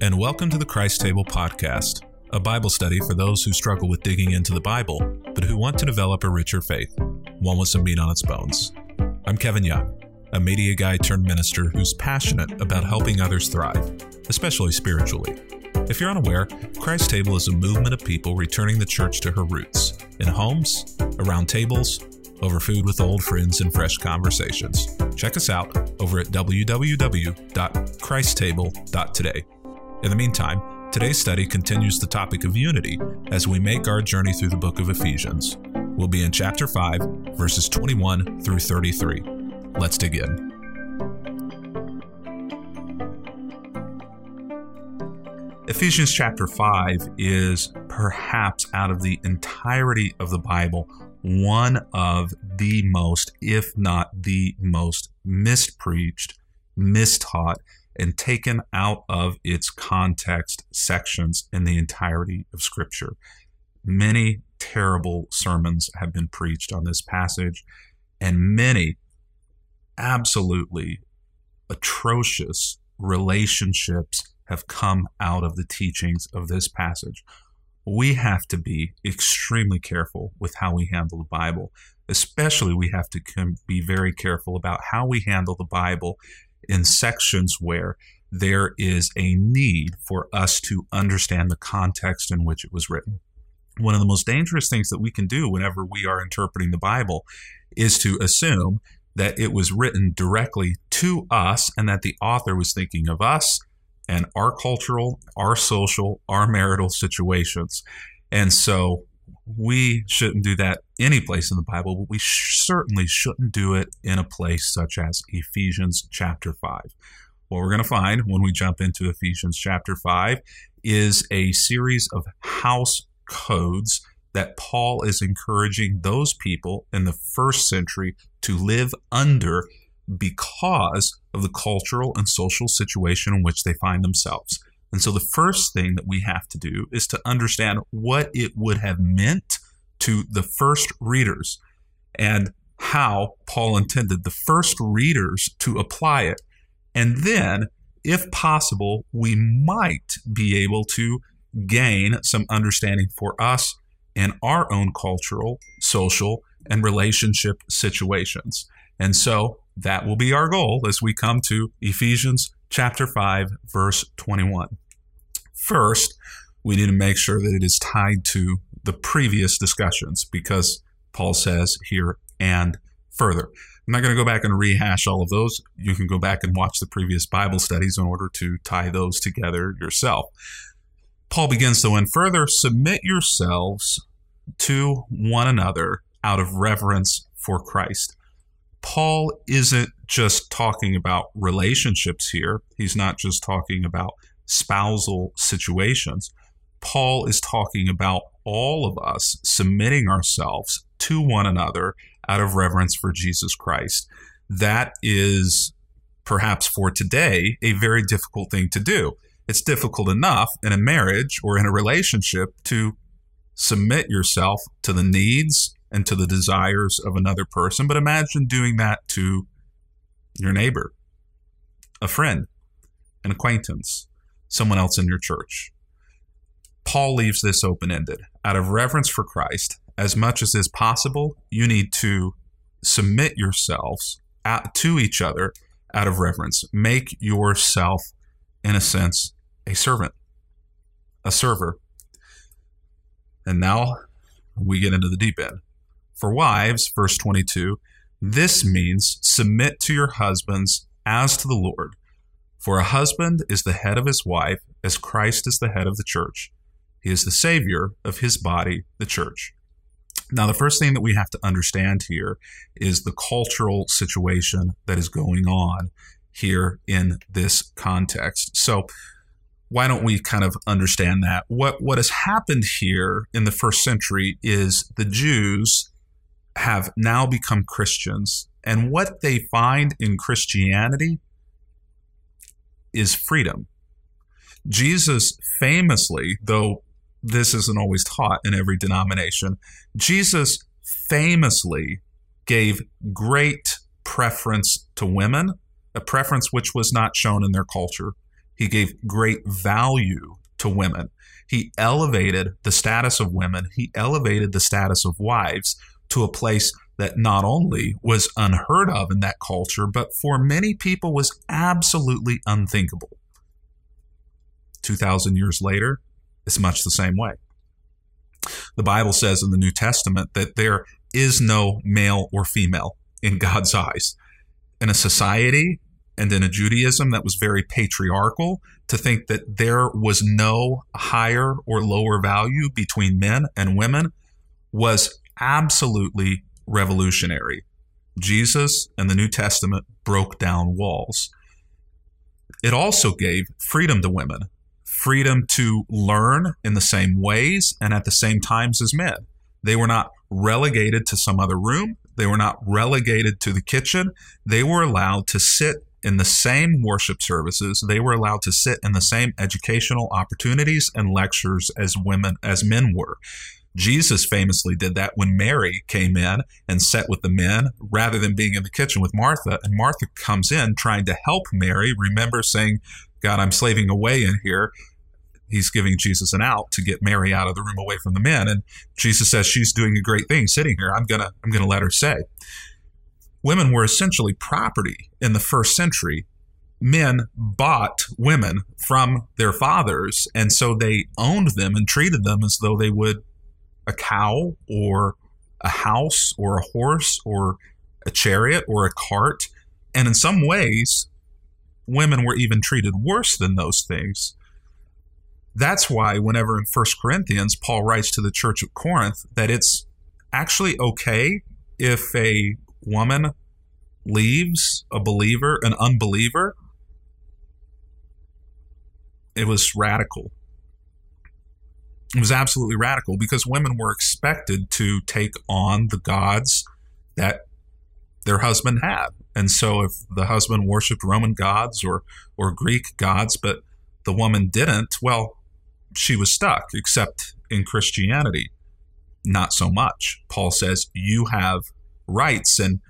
and welcome to the Christ Table Podcast, a Bible study for those who struggle with digging into the Bible, but who want to develop a richer faith, one with some meat on its bones. I'm Kevin Young, a media guy turned minister who's passionate about helping others thrive, especially spiritually. If you're unaware, Christ Table is a movement of people returning the church to her roots in homes, around tables, over food with old friends and fresh conversations. Check us out over at www.christtable.today. In the meantime, today's study continues the topic of unity as we make our journey through the book of Ephesians. We'll be in chapter 5, verses 21 through 33. Let's dig in. Ephesians chapter 5 is perhaps out of the entirety of the Bible one of the most, if not the most, mispreached, mistaught, and taken out of its context sections in the entirety of Scripture. Many terrible sermons have been preached on this passage, and many absolutely atrocious relationships have come out of the teachings of this passage we have to be extremely careful with how we handle the Bible. Especially, we have to be very careful about how we handle the Bible in sections where there is a need for us to understand the context in which it was written. One of the most dangerous things that we can do whenever we are interpreting the Bible is to assume that it was written directly to us and that the author was thinking of us and our cultural, our social, our marital situations. And so we shouldn't do that any place in the Bible, but we certainly shouldn't do it in a place such as Ephesians chapter 5. What we're going to find when we jump into Ephesians chapter 5 is a series of house codes that Paul is encouraging those people in the first century to live under because of the cultural and social situation in which they find themselves. And so the first thing that we have to do is to understand what it would have meant to the first readers and how Paul intended the first readers to apply it. And then, if possible, we might be able to gain some understanding for us in our own cultural, social, and relationship situations. And so that will be our goal as we come to Ephesians chapter 5, verse 21. First, we need to make sure that it is tied to the previous discussions because Paul says here and further. I'm not going to go back and rehash all of those. You can go back and watch the previous Bible studies in order to tie those together yourself. Paul begins though, and further, submit yourselves to one another out of reverence for Christ. Paul isn't just talking about relationships here, he's not just talking about spousal situations. Paul is talking about all of us submitting ourselves to one another out of reverence for Jesus Christ. That is perhaps for today a very difficult thing to do. It's difficult enough in a marriage or in a relationship to submit yourself to the needs and to the desires of another person. But imagine doing that to your neighbor, a friend, an acquaintance, someone else in your church. Paul leaves this open ended. Out of reverence for Christ, as much as is possible, you need to submit yourselves to each other out of reverence. Make yourself, in a sense, a servant, a server. And now we get into the deep end. For wives, verse 22, this means submit to your husbands as to the Lord. For a husband is the head of his wife, as Christ is the head of the church. He is the Savior of his body, the church. Now, the first thing that we have to understand here is the cultural situation that is going on here in this context. So, why don't we kind of understand that? What what has happened here in the first century is the Jews have now become Christians. And what they find in Christianity is freedom. Jesus famously, though this isn't always taught in every denomination, Jesus famously gave great preference to women, a preference which was not shown in their culture. He gave great value to women. He elevated the status of women, he elevated the status of wives to a place that not only was unheard of in that culture, but for many people was absolutely unthinkable. 2,000 years later, it's much the same way. The Bible says in the New Testament that there is no male or female in God's eyes. In a society and in a Judaism that was very patriarchal, to think that there was no higher or lower value between men and women was absolutely revolutionary. Jesus and the New Testament broke down walls. It also gave freedom to women, freedom to learn in the same ways and at the same times as men. They were not relegated to some other room. They were not relegated to the kitchen. They were allowed to sit in the same worship services. They were allowed to sit in the same educational opportunities and lectures as women as men were. Jesus famously did that when Mary came in and sat with the men rather than being in the kitchen with Martha. And Martha comes in trying to help Mary. Remember saying, God, I'm slaving away in here. He's giving Jesus an out to get Mary out of the room away from the men. And Jesus says, She's doing a great thing sitting here. I'm gonna, I'm gonna let her say. Women were essentially property in the first century men bought women from their fathers and so they owned them and treated them as though they would a cow or a house or a horse or a chariot or a cart. And in some ways, women were even treated worse than those things. That's why, whenever in First Corinthians, Paul writes to the church of Corinth that it's actually okay if a woman leaves a believer, an unbeliever. It was radical it was absolutely radical because women were expected to take on the gods that their husband had. And so if the husband worshiped Roman gods or or Greek gods but the woman didn't, well, she was stuck except in Christianity not so much. Paul says you have rights and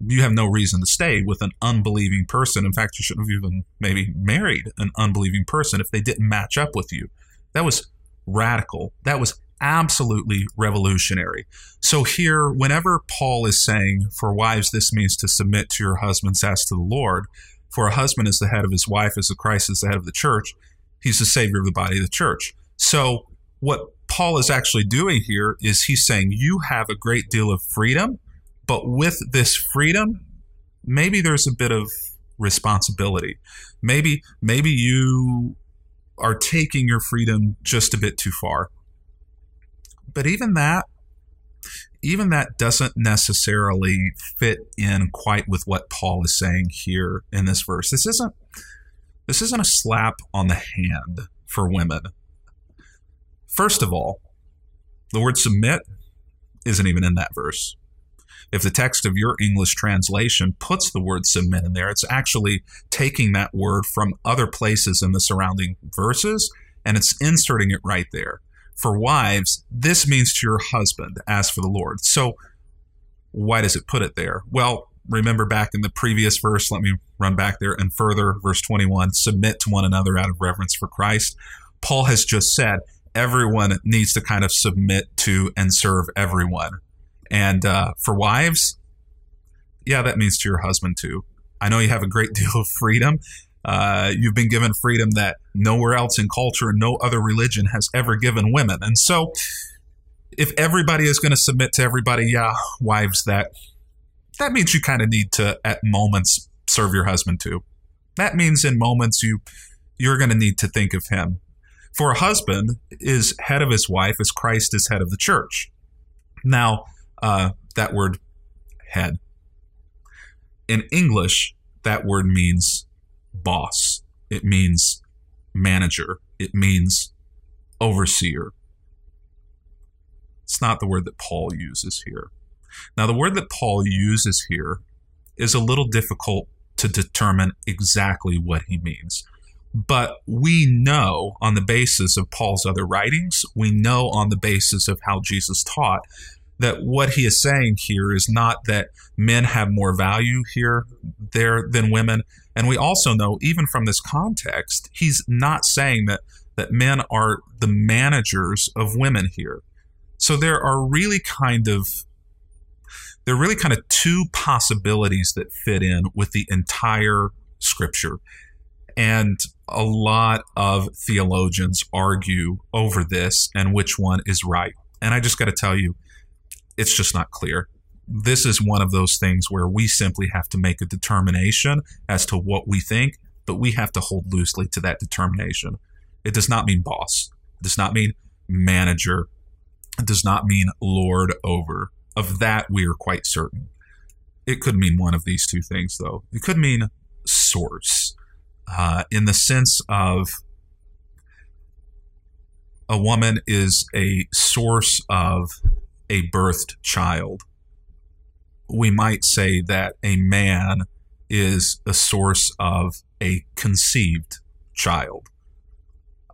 you have no reason to stay with an unbelieving person. In fact, you shouldn't have even maybe married an unbelieving person if they didn't match up with you. That was radical. That was absolutely revolutionary. So, here, whenever Paul is saying, for wives, this means to submit to your husbands as to the Lord, for a husband is the head of his wife, as the Christ is the head of the church, he's the savior of the body of the church. So, what Paul is actually doing here is he's saying, you have a great deal of freedom, but with this freedom, maybe there's a bit of responsibility. Maybe, maybe you are taking your freedom just a bit too far. But even that, even that doesn't necessarily fit in quite with what Paul is saying here in this verse. This isn't this isn't a slap on the hand for women. First of all, the word submit isn't even in that verse. If the text of your English translation puts the word submit in there, it's actually taking that word from other places in the surrounding verses and it's inserting it right there. For wives, this means to your husband, as for the Lord. So, why does it put it there? Well, remember back in the previous verse, let me run back there and further, verse 21 submit to one another out of reverence for Christ. Paul has just said everyone needs to kind of submit to and serve everyone. And uh, for wives, yeah, that means to your husband too. I know you have a great deal of freedom. Uh, you've been given freedom that nowhere else in culture no other religion has ever given women. And so, if everybody is going to submit to everybody, yeah, wives, that that means you kind of need to, at moments, serve your husband too. That means in moments you you're going to need to think of him. For a husband is head of his wife as Christ is head of the church. Now, uh, that word head. In English, that word means boss, it means manager, it means overseer. It's not the word that Paul uses here. Now, the word that Paul uses here is a little difficult to determine exactly what he means. But we know on the basis of Paul's other writings, we know on the basis of how Jesus taught, that what he is saying here is not that men have more value here there than women. And we also know, even from this context, he's not saying that that men are the managers of women here. So there are really kind of there are really kind of two possibilities that fit in with the entire scripture. And a lot of theologians argue over this and which one is right. And I just got to tell you, it's just not clear. This is one of those things where we simply have to make a determination as to what we think, but we have to hold loosely to that determination. It does not mean boss, it does not mean manager, it does not mean lord over. Of that, we are quite certain. It could mean one of these two things, though. It could mean source, uh, in the sense of a woman is a source of a birthed child. We might say that a man is a source of a conceived child.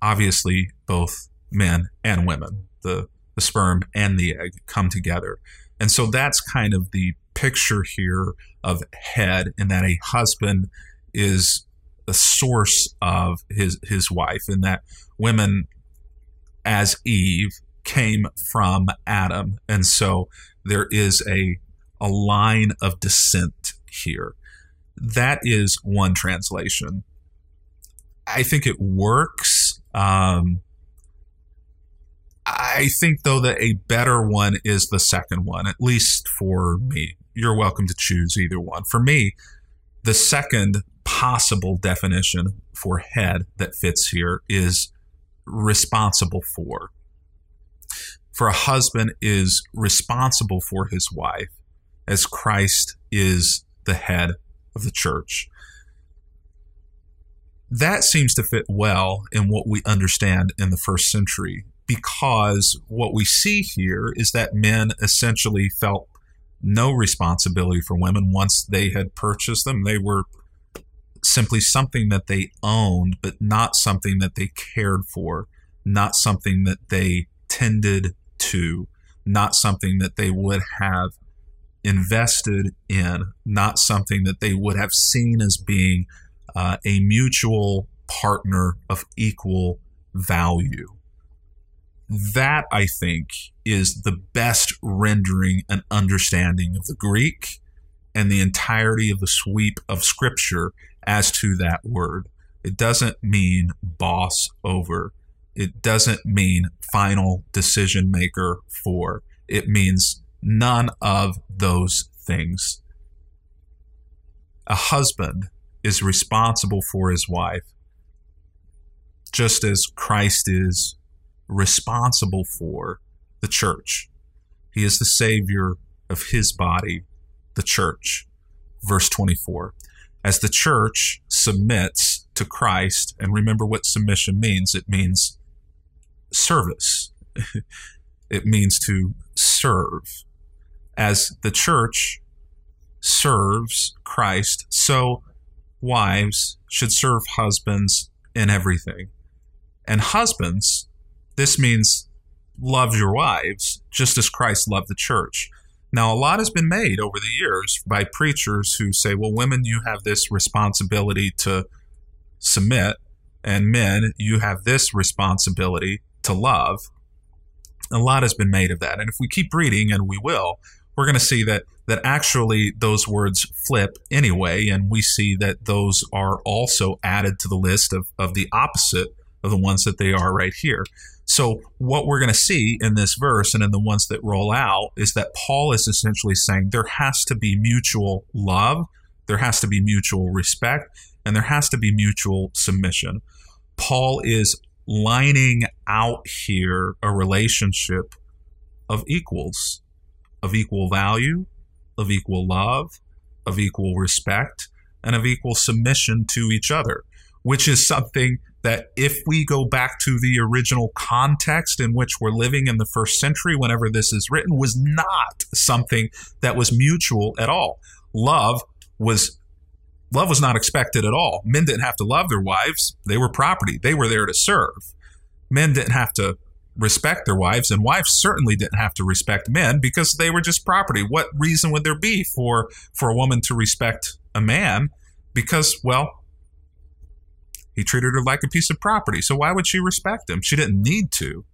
Obviously, both men and women, the, the sperm and the egg, come together. And so that's kind of the picture here of head, and that a husband is a source of his his wife, and that women, as Eve, came from Adam, and so there is a a line of descent here. That is one translation. I think it works. Um, I think, though, that a better one is the second one, at least for me. You're welcome to choose either one. For me, the second possible definition for head that fits here is responsible for. For a husband is responsible for his wife as Christ is the head of the church. That seems to fit well in what we understand in the first century because what we see here is that men essentially felt no responsibility for women once they had purchased them. They were simply something that they owned, but not something that they cared for, not something that they tended to, not something that they would have invested in, not something that they would have seen as being uh, a mutual partner of equal value that I think is the best rendering and understanding of the Greek and the entirety of the sweep of scripture as to that word. It doesn't mean boss over. It doesn't mean final decision maker for. It means none of those things. A husband is responsible for his wife, just as Christ is responsible for the church. He is the Savior of his body, the church. Verse 24. As the church submits to Christ, and remember what submission means it means service, it means to serve. As the church serves Christ, so wives should serve husbands in everything. And husbands this means love your wives just as Christ loved the church. Now, a lot has been made over the years by preachers who say, well, women, you have this responsibility to submit, and men, you have this responsibility to love. A lot has been made of that. And if we keep reading, and we will, we're going to see that that actually those words flip anyway, and we see that those are also added to the list of, of the opposite of the ones that they are right here. So, what we're going to see in this verse and in the ones that roll out is that Paul is essentially saying there has to be mutual love, there has to be mutual respect, and there has to be mutual submission. Paul is lining out here a relationship of equals, of equal value, of equal love, of equal respect, and of equal submission to each other, which is something that if we go back to the original context in which we're living in the first century, whenever this is written, was not something that was mutual at all. Love was love was not expected at all. Men didn't have to love their wives; they were property. They were there to serve. Men didn't have to respect their wives, and wives certainly didn't have to respect men because they were just property. What reason would there be for for a woman to respect a man? Because, well, he treated her like a piece of property. So why would she respect him? She didn't need to,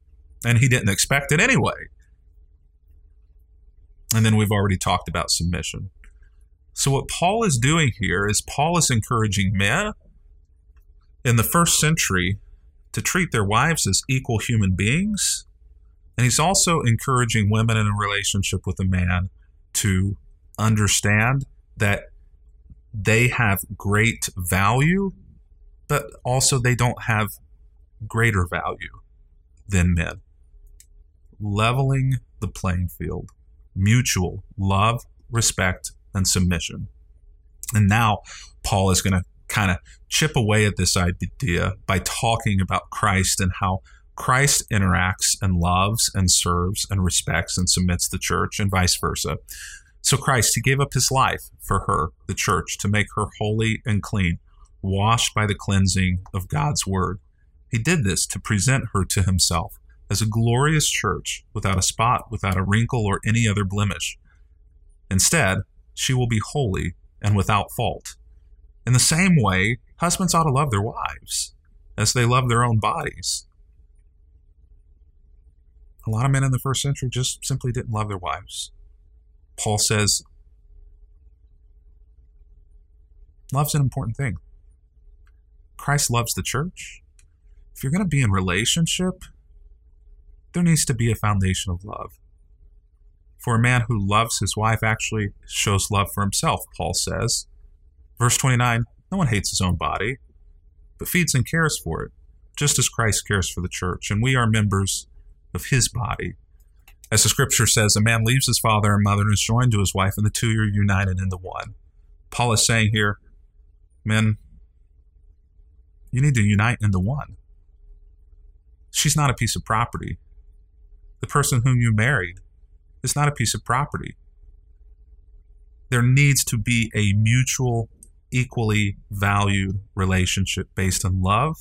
and he didn't expect it anyway. And then we've already talked about submission. So, what Paul is doing here is Paul is encouraging men in the first century to treat their wives as equal human beings. And he's also encouraging women in a relationship with a man to understand that they have great value, but also they don't have greater value than men. Leveling the playing field, mutual love, respect, and submission. And now Paul is going to kind of chip away at this idea by talking about Christ and how Christ interacts and loves and serves and respects and submits the church and vice versa. So Christ, he gave up his life for her, the church, to make her holy and clean, washed by the cleansing of God's word. He did this to present her to himself as a glorious church without a spot, without a wrinkle, or any other blemish. Instead, she will be holy and without fault. In the same way, husbands ought to love their wives as they love their own bodies. A lot of men in the first century just simply didn't love their wives. Paul says, Love's an important thing. Christ loves the church. If you're going to be in relationship, there needs to be a foundation of love. For a man who loves his wife actually shows love for himself, Paul says. Verse 29 No one hates his own body, but feeds and cares for it, just as Christ cares for the church, and we are members of his body. As the scripture says, a man leaves his father and mother and is joined to his wife, and the two are united into one. Paul is saying here, men, you need to unite into one. She's not a piece of property. The person whom you married is not a piece of property. There needs to be a mutual, equally valued relationship based on love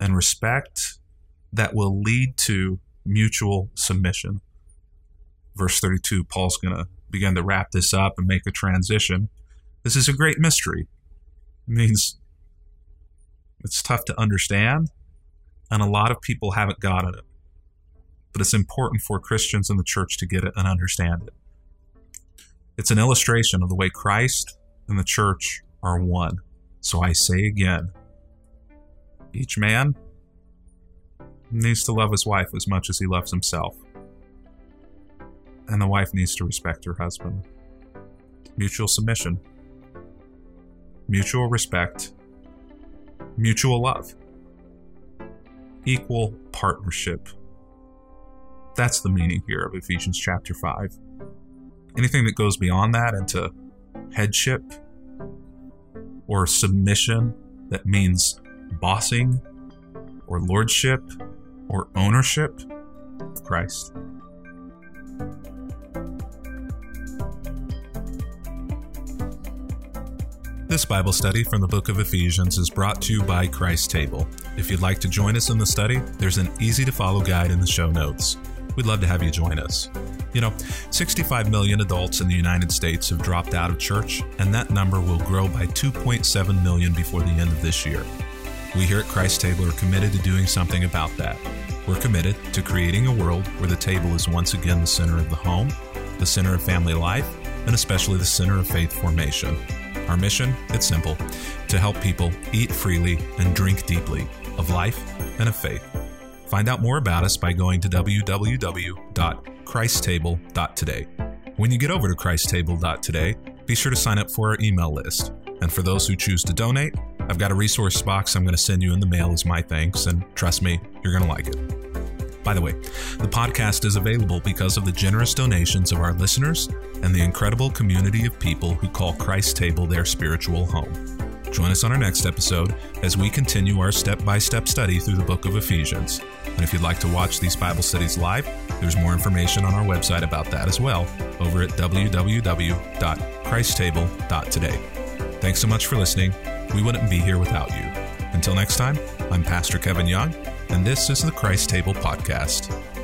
and respect that will lead to mutual submission. Verse 32, Paul's going to begin to wrap this up and make a transition. This is a great mystery. It means it's tough to understand, and a lot of people haven't gotten it but it's important for Christians in the church to get it and understand it. It's an illustration of the way Christ and the church are one. So I say again each man needs to love his wife as much as he loves himself. And the wife needs to respect her husband. Mutual submission, mutual respect, mutual love, equal partnership that's the meaning here of Ephesians chapter 5. Anything that goes beyond that into headship or submission that means bossing or lordship or ownership of Christ. This Bible study from the book of Ephesians is brought to you by Christ Table. If you'd like to join us in the study, there's an easy to follow guide in the show notes. We'd love to have you join us. You know, 65 million adults in the United States have dropped out of church, and that number will grow by 2.7 million before the end of this year. We here at Christ Table are committed to doing something about that. We're committed to creating a world where the table is once again the center of the home, the center of family life, and especially the center of faith formation. Our mission, it's simple to help people eat freely and drink deeply of life and of faith. Find out more about us by going to www.christtable.today. When you get over to christtable.today, be sure to sign up for our email list. And for those who choose to donate, I've got a resource box I'm going to send you in the mail as my thanks, and trust me, you're going to like it. By the way, the podcast is available because of the generous donations of our listeners and the incredible community of people who call Christ Table their spiritual home. Join us on our next episode as we continue our step by step study through the book of Ephesians. And if you'd like to watch these Bible studies live, there's more information on our website about that as well over at www.christtable.today. Thanks so much for listening. We wouldn't be here without you. Until next time, I'm Pastor Kevin Young, and this is the Christ Table Podcast.